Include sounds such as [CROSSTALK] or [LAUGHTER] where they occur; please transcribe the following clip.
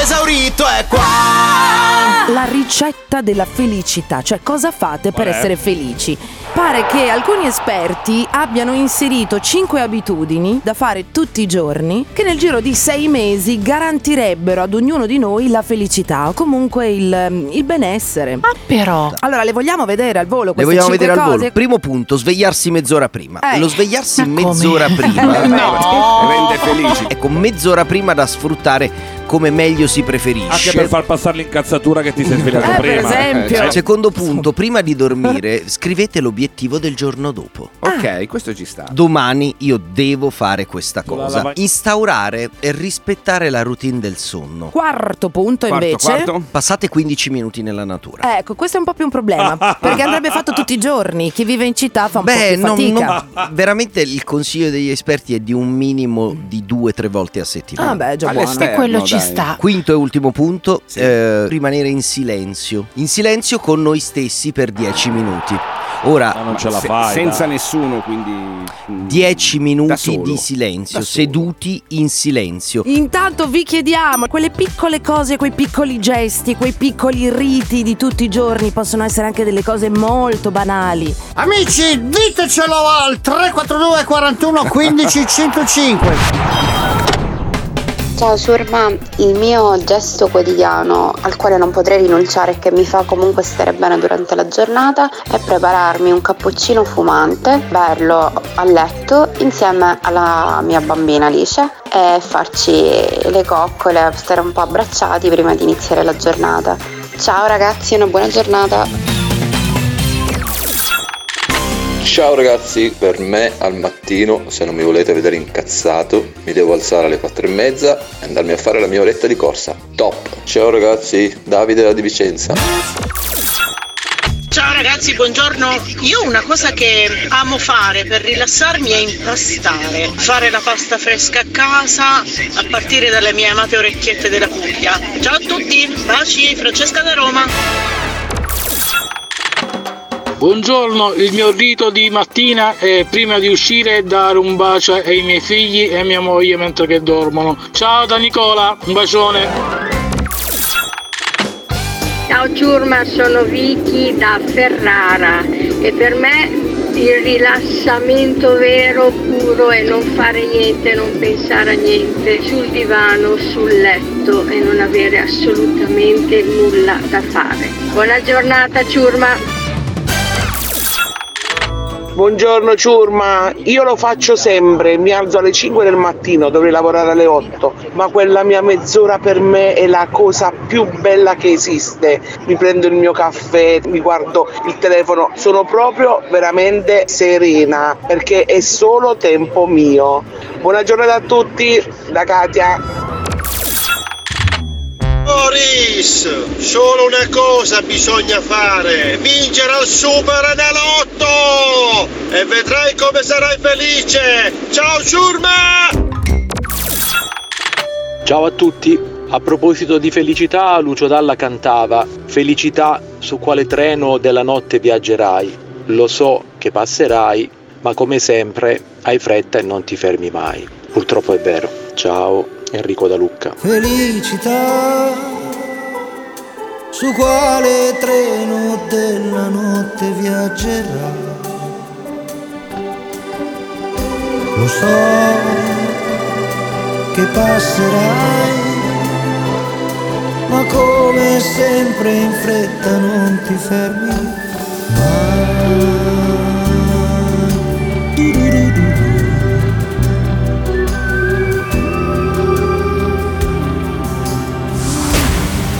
esaurito è qua. La ricetta della felicità, cioè cosa fate per è? essere felici? Pare che alcuni esperti abbiano inserito 5 abitudini da fare tutti i giorni che nel giro di 6 mesi garantirebbero ad ognuno di noi la felicità o comunque il, il benessere. Ma però. Allora, le vogliamo vedere al volo Le queste vogliamo cinque vedere al cose? volo. Primo punto, svegliarsi mezz'ora prima. Eh. Lo svegliarsi mezz'ora prima. [LAUGHS] No. Rende felici. Ecco, mezz'ora prima da sfruttare come meglio si preferisce. Anche per far passare l'incazzatura che ti sei svegliato Eh, per prima. esempio. cioè, Secondo punto, prima di dormire, scrivete l'obiettivo del giorno dopo. Ok, questo ci sta. Domani io devo fare questa La cosa. lava- Instaurare e rispettare la routine del sonno. Quarto punto Quarto, invece. quarto? Passate 15 minuti nella natura. Ecco, questo è un po' più un problema, [LAUGHS] perché andrebbe fatto tutti i giorni. Chi vive in città fa un Beh, po' più non- fatica. non- veramente il consiglio degli esperti è di un minimo di due o tre volte a settimana. Ah, beh, già buono. Quello ci dai. sta. Quinto e ultimo punto, eh, rimanere in silenzio. In silenzio con noi stessi per 10 minuti. Ma Ora, non ce la Se- fai. senza dai. nessuno, quindi. mm, 10 da minuti solo. di silenzio, seduti in silenzio. Intanto vi chiediamo, quelle piccole cose, quei piccoli gesti, quei piccoli riti di tutti i giorni possono essere anche delle cose molto banali. Amici, ditecelo al 342 41 15 105. Ciao Surma, il mio gesto quotidiano al quale non potrei rinunciare e che mi fa comunque stare bene durante la giornata è prepararmi un cappuccino fumante, berlo a letto insieme alla mia bambina Alice e farci le coccole, stare un po' abbracciati prima di iniziare la giornata. Ciao ragazzi, una buona giornata. Ciao ragazzi, per me al mattino, se non mi volete vedere incazzato, mi devo alzare alle 4 e mezza e andarmi a fare la mia oretta di corsa. Top! Ciao ragazzi, Davide da Di Vicenza. Ciao ragazzi, buongiorno. Io una cosa che amo fare per rilassarmi è impastare, fare la pasta fresca a casa a partire dalle mie amate orecchiette della Puglia. Ciao a tutti, baci, Francesca da Roma. Buongiorno, il mio rito di mattina è prima di uscire dare un bacio ai miei figli e a mia moglie mentre che dormono. Ciao da Nicola, un bacione. Ciao Ciurma, sono Vicky da Ferrara e per me il rilassamento vero, puro è non fare niente, non pensare a niente, sul divano, sul letto e non avere assolutamente nulla da fare. Buona giornata Ciurma! Buongiorno Ciurma, io lo faccio sempre, mi alzo alle 5 del mattino, dovrei lavorare alle 8, ma quella mia mezz'ora per me è la cosa più bella che esiste. Mi prendo il mio caffè, mi guardo il telefono, sono proprio veramente serena perché è solo tempo mio. Buona giornata a tutti, da Katia. Boris, solo una cosa bisogna fare, vincere al Super Enalotto e vedrai come sarai felice. Ciao Ciurma! Ciao a tutti, a proposito di felicità, Lucio Dalla cantava Felicità su quale treno della notte viaggerai, lo so che passerai, ma come sempre hai fretta e non ti fermi mai. Purtroppo è vero. Ciao, Enrico da Lucca. Felicità, su quale treno della notte viaggerà? Lo so che passerai, ma come sempre in fretta non ti fermi